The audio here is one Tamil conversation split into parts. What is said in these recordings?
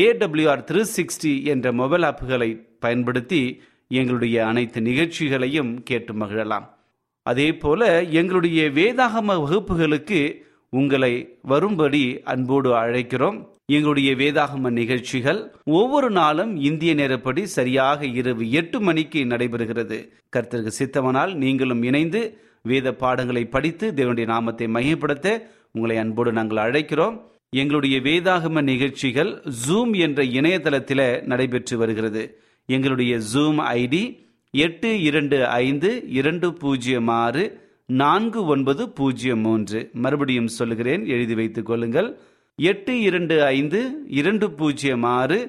ஏடபிள்யூஆர் த்ரீ சிக்ஸ்டி என்ற மொபைல் ஆப்புகளை பயன்படுத்தி எங்களுடைய அனைத்து நிகழ்ச்சிகளையும் கேட்டு மகிழலாம். அதே போல எங்களுடைய வேதாகம வகுப்புகளுக்கு உங்களை வரும்படி அன்போடு அழைக்கிறோம். எங்களுடைய வேதாகம நிகழ்ச்சிகள் ஒவ்வொரு நாளும் இந்திய நேரப்படி சரியாக இரவு எட்டு மணிக்கு நடைபெறுகிறது. கர்த்தருக்கு சித்தவனால் நீங்களும் இணைந்து வேத பாடங்களை படித்து தேவனுடைய நாமத்தை மையப்படுத்த உங்களை அன்போடு நாங்கள் அழைக்கிறோம். எங்களுடைய வேதாகம நிகழ்ச்சிகள் ஜூம் என்ற இணையதளத்தில் நடைபெற்று வருகிறது. எங்களுடைய ஜூம் ஐடி எட்டு இரண்டு ஐந்து இரண்டு பூஜ்ஜியம் ஆறு நான்கு ஒன்பது பூஜ்ஜியம் மூன்று. மறுபடியும் சொல்லுகிறேன் எழுதி வைத்துக் கொள்ளுங்கள். எட்டு இரண்டு ஐந்து இரண்டு பூஜ்ஜியம் ஆறு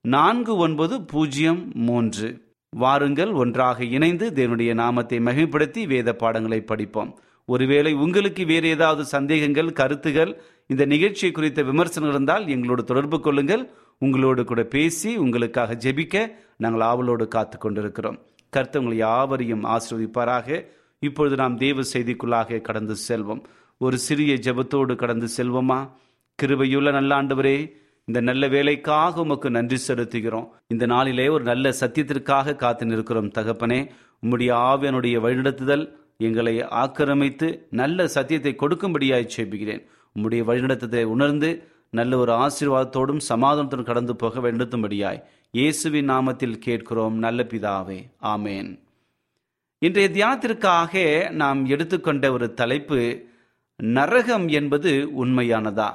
நான்கு ஒன்பது பூஜ்ஜியம் மூன்று. வாருங்கள் ஒன்றாக இணைந்து தேவனுடைய நாமத்தை மகிமைப்படுத்தி வேத பாடங்களை படிப்போம். ஒருவேளை உங்களுக்கு வேறு ஏதாவது சந்தேகங்கள் கருத்துகள் இந்த நிகழ்ச்சியை குறித்த விமர்சனம் இருந்தால் எங்களோடு தொடர்பு கொள்ளுங்கள். உங்களோடு கூட பேசி உங்களுக்காக ஜெபிக்க நாங்கள் ஆவலோடு காத்து கொண்டிருக்கிறோம். கருத்தவங்களை யாவரையும் ஆசிர்வதிப்பாராக. இப்பொழுது நாம் தேவ செய்திக்குள்ளாக கடந்து செல்வோம். ஒரு சிறிய ஜெபத்தோடு கடந்து செல்வோமா? கிருபையுள்ள நல்ல ஆண்டவரே இந்த நல்ல வேலைக்காக உமக்கு நன்றி செலுத்துகிறோம். இந்த நாளிலே ஒரு நல்ல சத்தியத்திற்காக காத்து நிற்கிறோம் தகப்பனே. உம்முடைய ஆவியனுடைய வழிநடத்துதல் எங்களை ஆக்கிரமித்து நல்ல சத்தியத்தை கொடுக்கும்படியாய் சேபிக்கிறேன். உம்முடைய வழிநடத்தத்தை உணர்ந்து நல்ல ஒரு ஆசீர்வாதத்தோடும் சமாதானத்தோடும் கடந்து போக வேண்டும்படியாய் இயேசுவின் நாமத்தில் கேட்கிறோம் நல்ல பிதாவே. ஆமேன். இன்றைய தியானத்திற்காக நாம் எடுத்துக்கொண்ட ஒரு தலைப்பு நரகம் என்பது உண்மையானதா?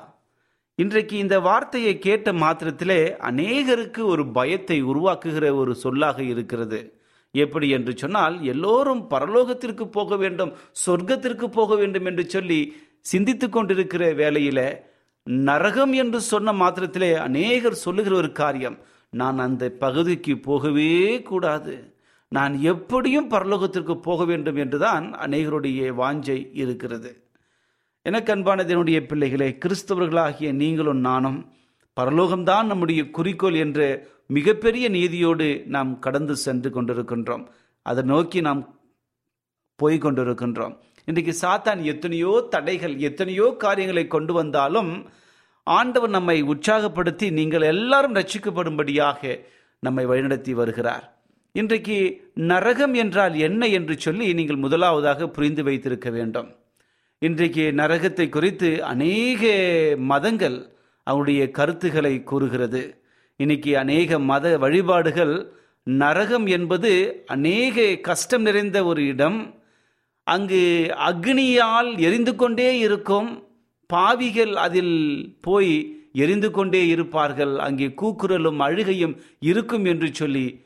இன்றைக்கு இந்த வார்த்தையை கேட்ட மாத்திரத்திலே அநேகருக்கு ஒரு பயத்தை உருவாக்குகிற ஒரு சொல்லாக இருக்கிறது. எப்படி என்று சொன்னால் எல்லோரும் பரலோகத்திற்கு போக வேண்டும் சொர்க்கத்திற்கு போக வேண்டும் என்று சொல்லி சிந்தித்து கொண்டிருக்கிற வேளையில நரகம் என்று சொன்ன மாத்திரத்திலே அநேகர் சொல்லுகிற ஒரு காரியம் நான் அந்த பகுதிக்கு போகவே கூடாது. நான் எப்படியும் பரலோகத்திற்கு போக வேண்டும் என்றுதான் அநேகருடைய வாஞ்சை இருக்கிறது. எனக்கு அன்பானதனுடைய பிள்ளைகளே கிறிஸ்தவர்களாகிய நீங்களும் நானும் பரலோகம்தான் நம்முடைய குறிக்கோள் என்று மிகப்பெரிய நீதியோடு நாம் கடந்து சென்று கொண்டிருக்கின்றோம். அதை நோக்கி நாம் போய் கொண்டிருக்கின்றோம். இன்றைக்கு சாத்தான் எத்தனையோ தடைகள் எத்தனையோ காரியங்களை கொண்டு வந்தாலும் ஆண்டவர் நம்மை உற்சாகப்படுத்தி நீங்கள் எல்லாரும் ரட்சிக்கப்படும்படியாக நம்மை வழிநடத்தி வருகிறார். இன்றைக்கு நரகம் என்றால் என்ன என்று சொல்லி நீங்கள் முதலாவதாக புரிந்து வைத்திருக்க வேண்டும். இன்றைக்கு நரகத்தை குறித்து அநேக மதங்கள் அவருடைய கருத்துக்களை கூறுகிறது. இன்னைக்கு அநேக மத வழிபாடுகள் நரகம் என்பது அநேக கஷ்டம் நிறைந்த ஒரு இடம். அங்கு அக்னியால் எரிந்து கொண்டே இருக்கும் பாவிகள் அதில் போய் எரிந்து கொண்டே இருப்பார்கள். அங்கே கூக்குரலும் அழுகையும் இருக்கும் என்று சொல்லி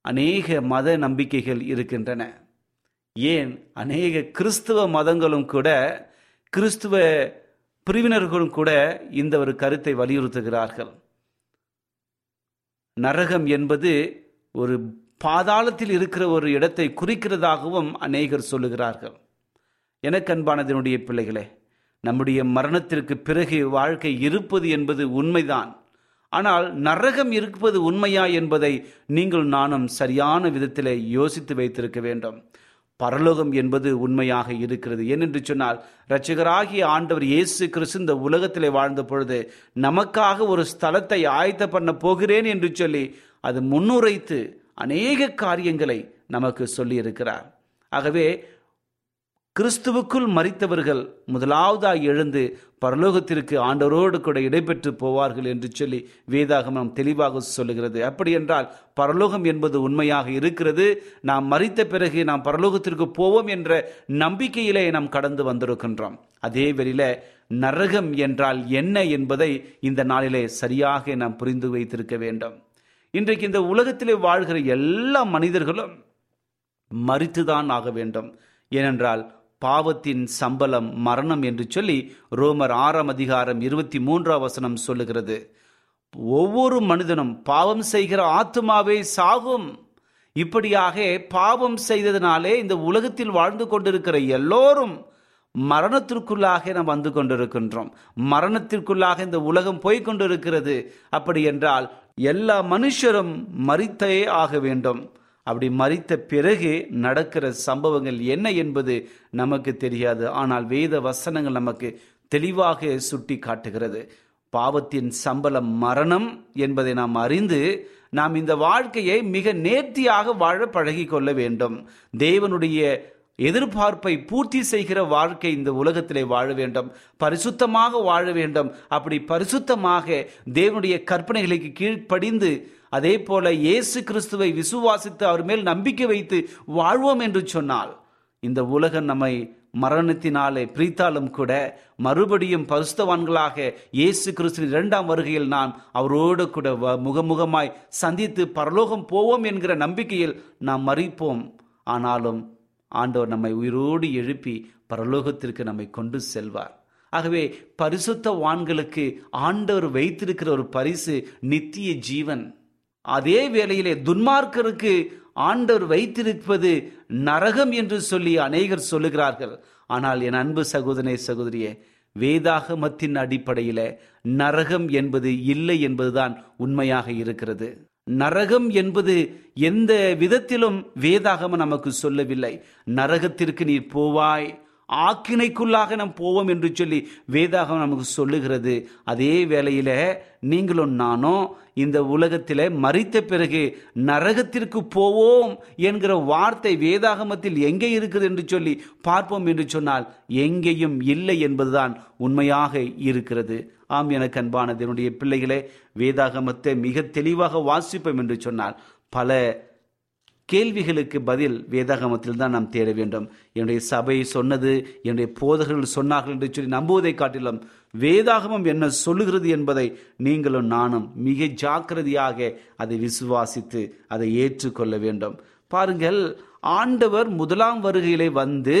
அநேக மத நம்பிக்கைகள் இருக்கின்றன. ஏன்? அநேக கிறிஸ்துவ மதங்களும் கூட கிறிஸ்துவ பிரிவினர்களும் கூட இந்த ஒரு கருத்தை வலியுறுத்துகிறார்கள். நரகம் என்பது ஒரு பாதாளத்தில் இருக்கிற ஒரு இடத்தை குறிக்கிறதாகவும் அநேகர் சொல்லுகிறார்கள். எனக்கு அன்பானதனுடைய பிள்ளைகளே நம்முடைய மரணத்திற்கு பிறகு வாழ்க்கை இருப்பது என்பது உண்மைதான். ஆனால் நரகம் இருப்பது உண்மையா என்பதை நீங்கள் நானும் சரியான விதத்தில் யோசித்து வைத்திருக்க வேண்டும். பரலோகம் என்பது உண்மையாக இருக்கிறது. ஏனென்று சொன்னால் இரட்சகராகிய ஆண்டவர் இயேசு கிறிஸ்து இந்த உலகத்திலே வாழ்ந்த பொழுது நமக்காக ஒரு ஸ்தலத்தை ஆயத்த பண்ண போகிறேன் என்று சொல்லி அது முன்னுரைத்து அநேக காரியங்களை நமக்கு சொல்லியிருக்கிறார். ஆகவே கிறிஸ்துவுக்குள் மறித்தவர்கள் முதலாவதாய் எழுந்து பரலோகத்திற்கு ஆண்டவரோடு கூட இடைபெற்று போவார்கள் என்று சொல்லி வேதாகமம் தெளிவாக சொல்லுகிறது. அப்படி என்றால் பரலோகம் என்பது உண்மையாக இருக்கிறது. நாம் மறித்த பிறகு நாம் பரலோகத்திற்கு போவோம் என்ற நம்பிக்கையிலே நாம் கடந்து வந்திருக்கின்றோம். அதே வெளியில நரகம் என்றால் என்ன என்பதை இந்த நாளிலே சரியாக நாம் புரிந்து வைத்திருக்க வேண்டும். இன்றைக்கு இந்த உலகத்திலே வாழ்கிற எல்லா மனிதர்களும் மறித்துதான் ஆக வேண்டும். ஏனென்றால் பாவத்தின் சம்பளம் மரணம் என்று சொல்லி ரோமர் ஆறாம் அதிகாரம் இருபத்தி மூன்றாம் வசனம் சொல்லுகிறது. ஒவ்வொரு மனிதனும் பாவம் செய்கிற ஆத்மாவே சாகும் இப்படியாக பாவம் செய்ததினாலே இந்த உலகத்தில் வாழ்ந்து கொண்டிருக்கிற எல்லோரும் மரணத்திற்குள்ளாக நாம் வந்து கொண்டிருக்கின்றோம். மரணத்திற்குள்ளாக இந்த உலகம் போய்கொண்டிருக்கிறது அப்படி என்றால் எல்லா மனுஷரும் மறித்தே ஆக வேண்டும். அப்படி மறித்த பிறகு நடக்கிற சம்பவங்கள் என்ன என்பது நமக்கு தெரியாது. ஆனால் வேத வசனங்கள் நமக்கு தெளிவாக சுட்டி காட்டுகிறது. பாவத்தின் சம்பளம் மரணம் என்பதை நாம் அறிந்து நாம் இந்த வாழ்க்கையை மிக நேர்த்தியாக வாழ பழகி கொள்ள வேண்டும். தேவனுடைய எதிர்பார்ப்பை பூர்த்தி செய்கிற வாழ்க்கை இந்த உலகத்திலே வாழ வேண்டும். பரிசுத்தமாக வாழ வேண்டும். அப்படி பரிசுத்தமாக தேவனுடைய கற்பனைகளுக்கு கீழ்ப்படிந்து அதே போல இயேசு கிறிஸ்துவை விசுவாசித்து அவர் மேல் நம்பிக்கை வைத்து வாழ்வோம் என்று சொன்னால் இந்த உலகம் நம்மை மரணத்தினாலே பிரித்தாலும் கூட மறுபடியும் பரிசுத்தவான்களாக இயேசு கிறிஸ்துவின் இரண்டாம் வருகையில் நான் அவரோடு கூட வ- முகமுகமாய் சந்தித்து பரலோகம் போவோம் என்கிற நம்பிக்கையில் நாம் மறிப்போம் ஆனாலும் ஆண்டவர் நம்மை உயிரோடு எழுப்பி பரலோகத்திற்கு நம்மை கொண்டு செல்வார். ஆகவே பரிசுத்த வான்களுக்கு ஆண்டவர் வைத்திருக்கிற ஒரு பரிசு நித்திய ஜீவன். அதே வேளையிலே துன்மார்க்கருக்கு ஆண்டவர் வைத்திருப்பது நரகம் என்று சொல்லி அநேகர் சொல்லுகிறார்கள். ஆனால் என் அன்பு சகோதரே சகோதரியே வேதாகமத்தின் அடிப்படையில நரகம் என்பது இல்லை என்பதுதான் உண்மையாக இருக்கிறது. நரகம் என்பது எந்த விதத்திலும் வேதாகமம் நமக்கு சொல்லவில்லை. நரகத்திற்கு நீ போவாய் ஆக்கினைக்குள்ளாக நாம் போவோம் என்று சொல்லி வேதாகம் நமக்கு சொல்லுகிறது. அதே வேளையில் நீங்களும் நானும் இந்த உலகத்தில் மறித்த பிறகு நரகத்திற்கு போவோம் என்கிற வார்த்தை வேதாகமத்தில் எங்கே இருக்குது என்று சொல்லி பார்ப்போம் என்று சொன்னால் எங்கேயும் இல்லை என்பதுதான் உண்மையாக இருக்கிறது. ஆம் எனக்கு அன்பானது என்னுடைய பிள்ளைகளே வேதாகமத்தை மிக தெளிவாக வாசிப்போம் என்று சொன்னால் பல கேள்விகளுக்கு பதில் வேதாகமத்தில் தான் நாம் தேட வேண்டும். என்னுடைய சபை சொன்னது என்னுடைய போதகர்கள் சொன்னார்கள் என்று சொல்லி நம்புவதை காட்டிலும் வேதாகமம் என்ன சொல்லுகிறது என்பதை நீங்களும் நானும் மிக ஜாக்கிரதையாக அதை விசுவாசித்து அதை ஏற்றுக்கொள்ள வேண்டும். பாருங்கள் ஆண்டவர் முதலாம் வருகையிலே வந்து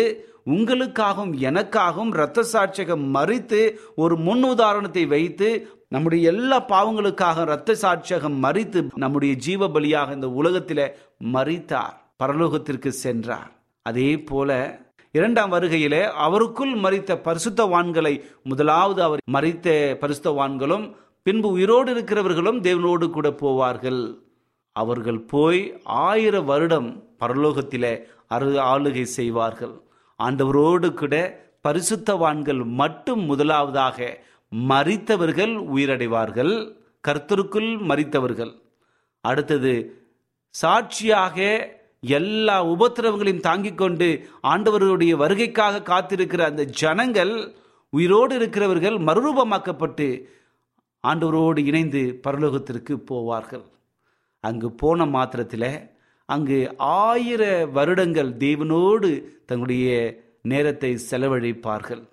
உங்களுக்காகவும் எனக்காகவும் இரத்த சாட்சியகம் மறித்து ஒரு முன் உதாரணத்தை வைத்து நம்முடைய எல்லா பாவங்களுக்காக இரத்த சாட்சியகம் மறித்து நம்முடைய ஜீவ பலியாக இந்த உலகத்தில் மறித்தார் பரலோகத்திற்கு சென்றார். அதே போல இரண்டாம் வருகையிலே அவருக்குள் மறித்த பரிசுத்தவான்களை முதலாவது அவர் மறித்த பரிசுத்தவான்களும் பின்பு உயிரோடு இருக்கிறவர்களும் தேவனோடு கூட போவார்கள். அவர்கள் போய் ஆயிர வருடம் பரலோகத்திலே அரு ஆளுகை செய்வார்கள். ஆண்டவரோடு கூட பரிசுத்தவான்கள் மட்டும் முதலாவதாக மறித்தவர்கள் உயிரடைவார்கள். கர்த்தருக்குள் மறித்தவர்கள். அடுத்தது சாட்சியாக எல்லா உபத்திரவங்களையும் தாங்கிக் கொண்டு ஆண்டவர்களுடைய வருகைக்காக காத்திருக்கிற அந்த ஜனங்கள் உயிரோடு இருக்கிறவர்கள் மறுரூபமாக்கப்பட்டு ஆண்டவரோடு இணைந்து பரலோகத்திற்கு போவார்கள். அங்கு போன மாத்திரத்தில் அங்கு ஆயிர வருடங்கள் தேவனோடு தங்களுடைய நேரத்தை செலவழிப்பார்கள்.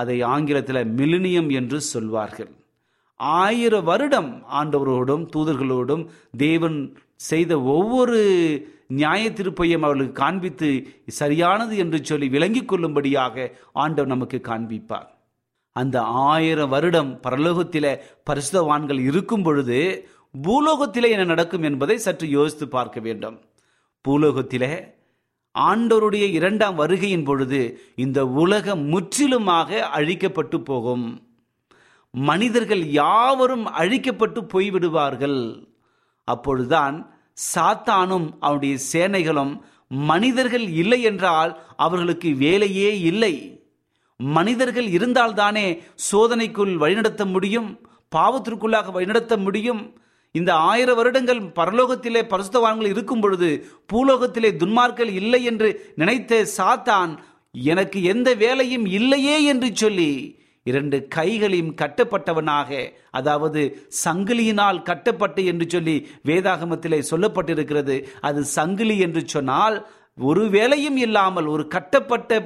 அதை ஆங்கிலத்தில் மிலினியம் என்று சொல்வார்கள். ஆயிர வருடம் ஆண்டவரோடும் தூதர்களோடும் தேவன் செய்த ஒவ்வொரு நியாய திருப்பையும் அவர்களுக்கு காண்பித்து சரியானது என்று சொல்லி விளங்கிக் கொள்ளும்படியாக ஆண்டவர் நமக்கு காண்பிப்பார். அந்த ஆயிரம் வருடம் பரலோகத்தில் பரிசுதவான்கள் இருக்கும் பொழுது பூலோகத்திலே என்ன நடக்கும் என்பதை சற்று யோசித்து பார்க்க வேண்டும். பூலோகத்திலே ஆண்டவருடைய இரண்டாம் வருகையின் பொழுது இந்த உலகம் முற்றிலுமாக அழிக்கப்பட்டு போகும். மனிதர்கள் யாவரும் அழிக்கப்பட்டு போய்விடுவார்கள். அப்பொழுதுதான் சாத்தானும் அவனுடைய சேனைகளும் மனிதர்கள் இல்லை என்றால் அவர்களுக்கு வேலையே இல்லை. மனிதர்கள் இருந்தால்தானே சோதனைக்குள் வழிநடத்த முடியும் பாவத்திற்குள்ளாக வழிநடத்த முடியும் இந்த ஆயிரம் வருடங்கள் பரலோகத்திலே பரிசுத்தவான்கள் இருக்கும் பொழுது பூலோகத்திலே துன்மார்கள் இல்லை என்று நினைத்த சாத்தான் எனக்கு எந்த வேலையும் இல்லையே என்று சொல்லி இரண்டு கைகளையும் கட்டப்பட்டவனாக அதாவது சங்கிலியினால் கட்டப்பட்டு என்று சொல்லி வேதாகமத்திலே சொல்லப்பட்டிருக்கிறது. அது சங்கிலி என்று சொன்னால் ஒரு வேலையும் இல்லாமல் ஒரு கட்டப்பட்ட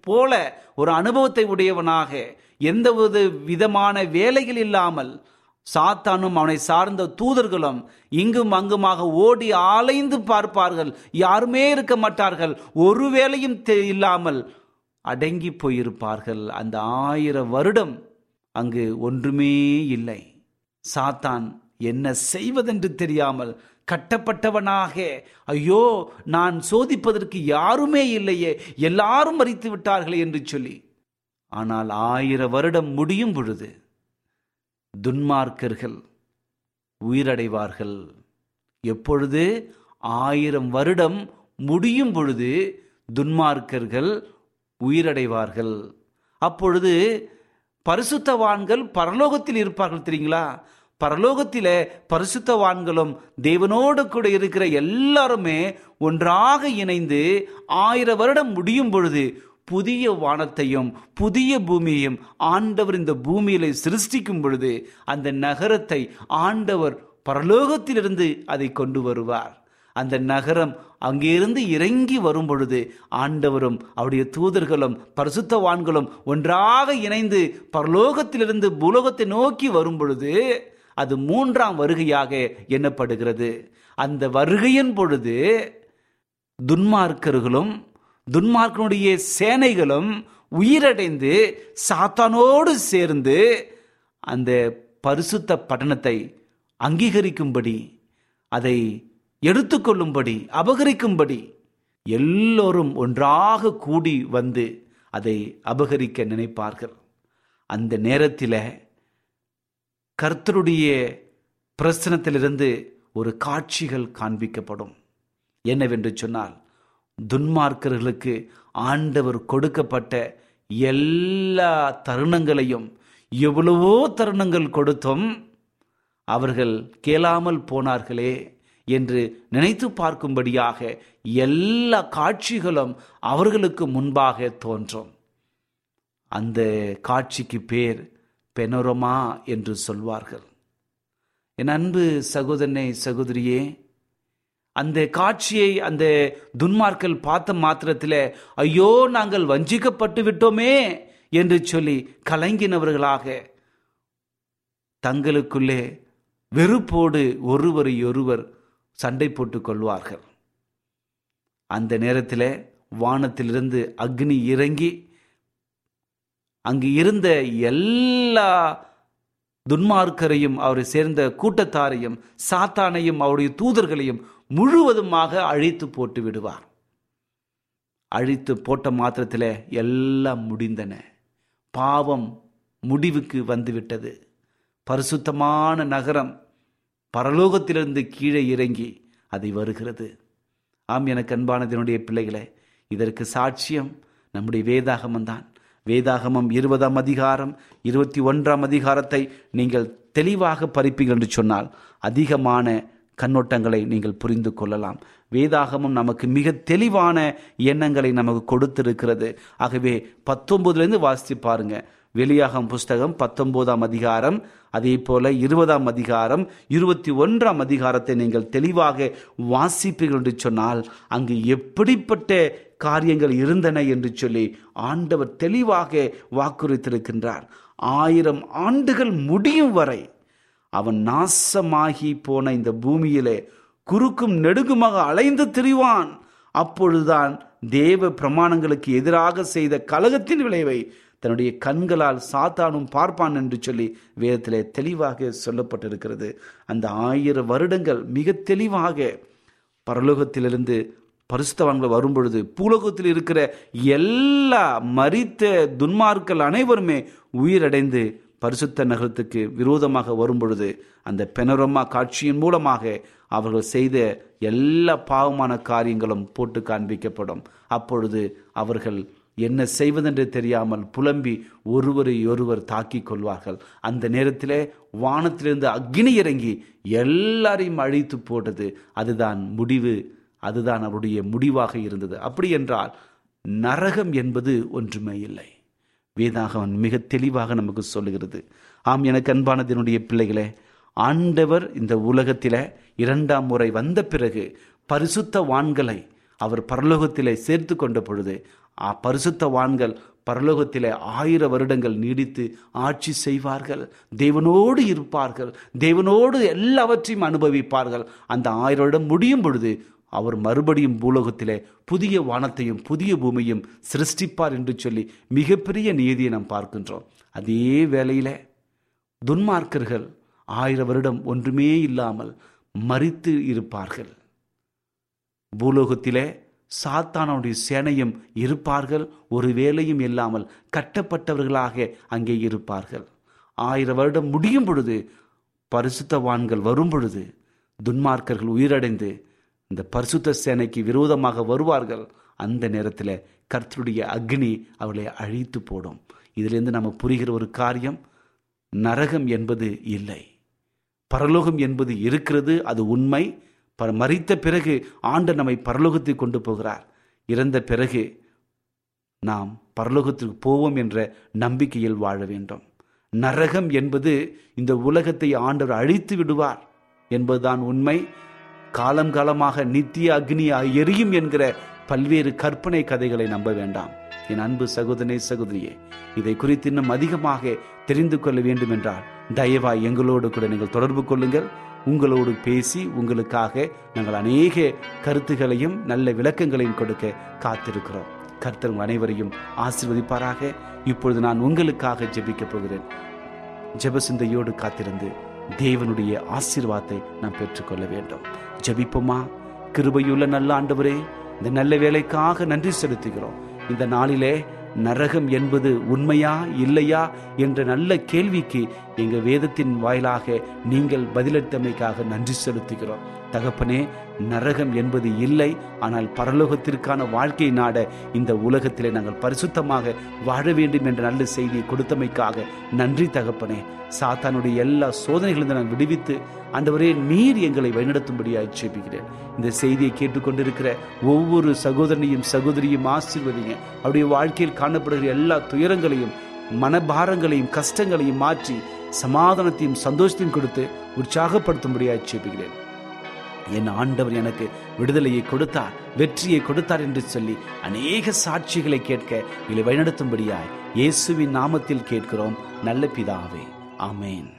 போல ஒரு அனுபவத்தை உடையவனாக எந்த ஒரு விதமான வேலைகள் இல்லாமல் சாத்தானும் அவனை சார்ந்த தூதர்களும் இங்கும் அங்குமாக ஓடி ஆலைந்து பார்ப்பார்கள். யாருமே இருக்க மாட்டார்கள். ஒரு வேலையும் இல்லாமல் அடங்கி போயிருப்பார்கள். அந்த ஆயிரம் வருடம் அங்கு ஒன்றுமே இல்லை. சாத்தான் என்ன செய்வதென்று தெரியாமல் கட்டப்பட்டவனாக ஐயோ நான் சோதிப்பதற்கு யாருமே இல்லையே. எல்லாரும் மறித்து விட்டார்களே என்று சொல்லி. ஆனால் ஆயிரம் வருடம் முடியும் பொழுது துன்மார்க்கர்கள் உயிரடைவார்கள். எப்பொழுது? ஆயிரம் வருடம் முடியும் பொழுது துன்மார்க்கர்கள் உயிரடைவார்கள். அப்பொழுது பரிசுத்தவான்கள் பரலோகத்தில் இருப்பார்கள் தெரியுங்களா? பரலோகத்தில் பரிசுத்தவான்களும் தேவனோடு கூட இருக்கிற எல்லாருமே ஒன்றாக இணைந்து ஆயிரம் வருடம் முடியும் பொழுது புதிய வானத்தையும் புதிய பூமியையும் ஆண்டவர் இந்த பூமியில சிருஷ்டிக்கும் பொழுது அந்த நகரத்தை ஆண்டவர் பரலோகத்திலிருந்து அதை கொண்டு வருவார். அந்த நகரம் அங்கிருந்து இறங்கி வரும் பொழுது ஆண்டவரும் அவருடைய தூதர்களும் பரிசுத்தவான்களும் ஒன்றாக இணைந்து பரலோகத்திலிருந்து பூலோகத்தை நோக்கி வரும் பொழுது அது மூன்றாம் வருகையாக எண்ணப்படுகிறது. அந்த வருகையின் பொழுது துன்மார்க்கர்களும் துன்மார்க்கனுடைய சேனைகளும் உயிரடைந்து சாத்தானோடு சேர்ந்து அந்த பரிசுத்த பட்டணத்தை அங்கீகரிக்கும்படி அதை எடுத்துக்கொள்ளும்படி அபகரிக்கும்படி எல்லோரும் ஒன்றாக கூடி வந்து அதை அபகரிக்க நினைப்பார்கள். அந்த நேரத்தில் கர்த்தருடைய பிரசனத்திலிருந்து ஒரு காட்சிகள் காண்பிக்கப்படும். என்னவென்று சொன்னால் துன்மார்க்கர்களுக்கு ஆண்டவர் கொடுக்கப்பட்ட எல்லா தருணங்களையும் எவ்வளவோ தருணங்கள் கொடுத்தும் அவர்கள் கேளாமல் போனார்களே என்று நினைத்து பார்க்கும்படியாக எல்லா காட்சிகளும் அவர்களுக்கு முன்பாக தோன்றும். அந்த காட்சிக்கு பேர் பெனோரமா என்று சொல்வார்கள். என் அன்பு சகோதரனை சகோதரியே அந்த காட்சியை அந்த துன்மார்கள் பார்த்த மாத்திரத்தில் ஐயோ நாங்கள் வஞ்சிக்கப்பட்டு விட்டோமே என்று சொல்லி கலங்கினவர்களாக தங்களுக்குள்ளே வெறுப்போடு ஒருவரை ஒருவர் சண்டை போட்டுக் கொள்வார்கள். அந்த நேரத்தில் வானத்திலிருந்து அக்னி இறங்கி அங்கு இருந்த எல்லா துன்மார்க்கரையும் அவரை சேர்ந்த கூட்டத்தாரையும் சாத்தானையும் அவருடைய தூதர்களையும் முழுவதுமாக அழித்து போட்டு விடுவார். அழித்து போட்ட மாத்திரத்தில் எல்லாம் முடிந்தன. பாவம் முடிவுக்கு வந்துவிட்டது. பரிசுத்தமான நகரம் பரலோகத்திலிருந்து கீழே இறங்கி அதை வருகிறது. ஆம் எனக்கு அன்பானதனுடைய பிள்ளைகளே இதற்கு சாட்சியம் நம்முடைய வேதாகமம் தான். வேதாகமம் இருபதாம் அதிகாரம் இருபத்தி ஒன்றாம் அதிகாரத்தை நீங்கள் தெளிவாக பறிப்பீர்கள் என்று சொன்னால் அதிகமான கண்ணோட்டங்களை நீங்கள் புரிந்து கொள்ளலாம். வேதாகமம் நமக்கு மிக தெளிவான எண்ணங்களை நமக்கு கொடுத்திருக்கிறது. ஆகவே பத்தொன்பதுலேருந்து வாசித்து பாருங்க. வெளியாகம் புஸ்தகம் பத்தொன்பதாம் அதிகாரம் அதே போல இருபதாம் அதிகாரம் இருபத்தி ஒன்றாம் அதிகாரத்தை நீங்கள் தெளிவாக வாசிப்பீர்கள் என்று சொன்னால் அங்கு எப்படிப்பட்ட காரியங்கள் இருந்தன என்று சொல்லி ஆண்டவர் தெளிவாக வாக்குறுத்திருக்கின்றார் ஆயிரம் ஆண்டுகள் முடியும் வரை அவன் நாசமாகி போன இந்த பூமியிலே குறுக்கும் நெடுங்குமாக அலைந்து திரிவான். அப்பொழுதுதான் தேவ பிரமாணங்களுக்கு எதிராக செய்த கலகத்தின் விளைவை தன்னுடைய கண்களால் சாத்தானும் பார்ப்பான் என்று சொல்லி வேதத்திலே தெளிவாக சொல்லப்பட்டிருக்கிறது. அந்த ஆயிரம் வருடங்கள் மிக தெளிவாக பரலோகத்திலிருந்து பரிசுத்தவான்கள் வரும்பொழுது பூலோகத்தில் இருக்கிற எல்லா மரித்த துன்மார்கள் அனைவருமே உயிரடைந்து பரிசுத்த நகரத்துக்கு விரோதமாக வரும்பொழுது அந்த பெனரோமா காட்சியின் மூலமாக அவர்கள் செய்த எல்லா பாவமான காரியங்களும் போட்டு காண்பிக்கப்படும். அப்பொழுது அவர்கள் என்ன செய்வதென்று தெரியாமல் புலம்பி ஒருவரை ஒருவர் தாக்கிக் கொள்வார்கள். அந்த நேரத்திலே வானத்திலிருந்து அக்னி இறங்கி எல்லாரையும் அழித்து போட்டது. அதுதான் முடிவு. அதுதான் அவருடைய முடிவாக இருந்தது. அப்படி என்றால் நரகம் என்பது ஒன்றுமே இல்லை. வேதாகவன் மிக தெளிவாக நமக்கு சொல்லுகிறது. ஆம் எனக்கு அன்பானதனுடைய பிள்ளைகளே ஆண்டவர் இந்த உலகத்தில் இரண்டாம் முறை வந்த பிறகு பரிசுத்த வான்களை அவர் பரலோகத்திலே சேர்த்து கொண்ட பொழுது ஆ பரிசுத்த வான்கள் பரலோகத்திலே ஆயிர வருடங்கள் நீடித்து ஆட்சி செய்வார்கள் தேவனோடு இருப்பார்கள் தேவனோடு எல்லாவற்றையும் அனுபவிப்பார்கள். அந்த ஆயிரம் வருடம் முடியும் பொழுது அவர் மறுபடியும் பூலோகத்திலே புதிய வானத்தையும் புதிய பூமியும் சிருஷ்டிப்பார் என்று சொல்லி மிகப்பெரிய நீதியை நாம் பார்க்கின்றோம். அதே வேளையில் துன்மார்க்கர்கள் ஆயிரம் வருடம் ஒன்றுமே இல்லாமல் மறித்து இருப்பார்கள். பூலோகத்திலே சாத்தானுடைய சேனையும் இருப்பார்கள். ஒரு வேலையும் இல்லாமல் கட்டப்பட்டவர்களாக அங்கே இருப்பார்கள். ஆயிரம் வருடம் முடியும் பொழுது பரிசுத்தவான்கள் வரும் பொழுது துன்மார்க்கர்கள் உயிரடைந்து இந்த பரிசுத்த சேனைக்கு விரோதமாக வருவார்கள். அந்த நேரத்தில் கர்த்தருடைய அக்னி அவளை அழித்து போடும். இதிலிருந்து நம்ம புரிகிற ஒரு காரியம் நரகம் என்பது இல்லை. பரலோகம் என்பது இருக்கிறது அது உண்மை. ப- மறித்த பிறகு ஆண்டு நம்மை பரலோகத்தை கொண்டு போகிறார். இறந்த பிறகு நாம் பரலோகத்திற்கு போவோம் என்ற நம்பிக்கையில் வாழ வேண்டும். நரகம் என்பது இந்த உலகத்தை ஆண்டவர் அழித்து விடுவார் என்பதுதான் உண்மை. காலம் காலமாக நித்திய அக்னியாக எரியும் என்கிற பல்வேறு கற்பனை கதைகளை நம்ப வேண்டாம். என் அன்பு சகோதரனே சகோதரியே இதை குறித்து இன்னும் அதிகமாக தெரிந்து கொள்ள வேண்டும் என்றால் தயவாய் எங்களோடு கூட நீங்கள் தொடர்பு கொள்ளுங்கள். உங்களோடு பேசி உங்களுக்காக நாங்கள் அநேக கருத்துகளையும் நல்ல விளக்கங்களையும் கொடுக்க காத்திருக்கிறோம். கர்த்தர் அனைவரையும் ஆசிர்வதிப்பாராக. இப்பொழுது நான் உங்களுக்காக ஜெபிக்கப் போகிறேன். ஜெபசிந்தையோடு காத்திருந்து தேவனுடைய ஆசீர்வாதத்தை நாம் பெற்றுக்கொள்ள வேண்டும். ஜபிப்போமா? கிருபையுள்ள நல்ல ஆண்டவரே இந்த நல்ல வேலைக்காக நன்றி செலுத்துகிறோம். இந்த நாளிலே நரகம் என்பது உண்மையா இல்லையா என்ற நல்ல கேள்விக்கு எங்க வேதத்தின் வாயிலாக நீங்கள் பதிலளித்தமைக்காக நன்றி செலுத்துகிறோம். தகப்பனே நரகம் என்பது இல்லை. ஆனால் பரலோகத்திற்கான வாழ்க்கை நாட இந்த உலகத்திலே நாங்கள் பரிசுத்தமாக வாழ வேண்டும் என்ற நல்ல செய்தியை கொடுத்தமைக்காக நன்றி தகப்பனே. சாத்தானுடைய எல்லா சோதனைகளிலிருந்து நான் விடுவித்து அந்தவரே நீர் எங்களை வழிநடத்தும்படியாக ஜெபிக்கிறேன். இந்த செய்தியை கேட்டுக்கொண்டிருக்கிற ஒவ்வொரு சகோதரனையும் சகோதரியும் ஆசீர்வதிங்க. அவருடைய வாழ்க்கையில் காணப்படுகிற எல்லா துயரங்களையும் மனபாரங்களையும் கஷ்டங்களையும் மாற்றி சமாதானத்தையும் சந்தோஷத்தையும் கொடுத்து உற்சாகப்படுத்தும்படியாக ஜெபிக்கிறேன். என் ஆண்டவர் எனக்கு விடுதலையை கொடுத்தார் வெற்றியை கொடுத்தார் என்று சொல்லி அநேக சாட்சிகளை கேட்க இதை வழிநடத்தும்படியாய் இயேசுவின் நாமத்தில் கேட்கிறோம். நல்ல பிதாவே. அமேன்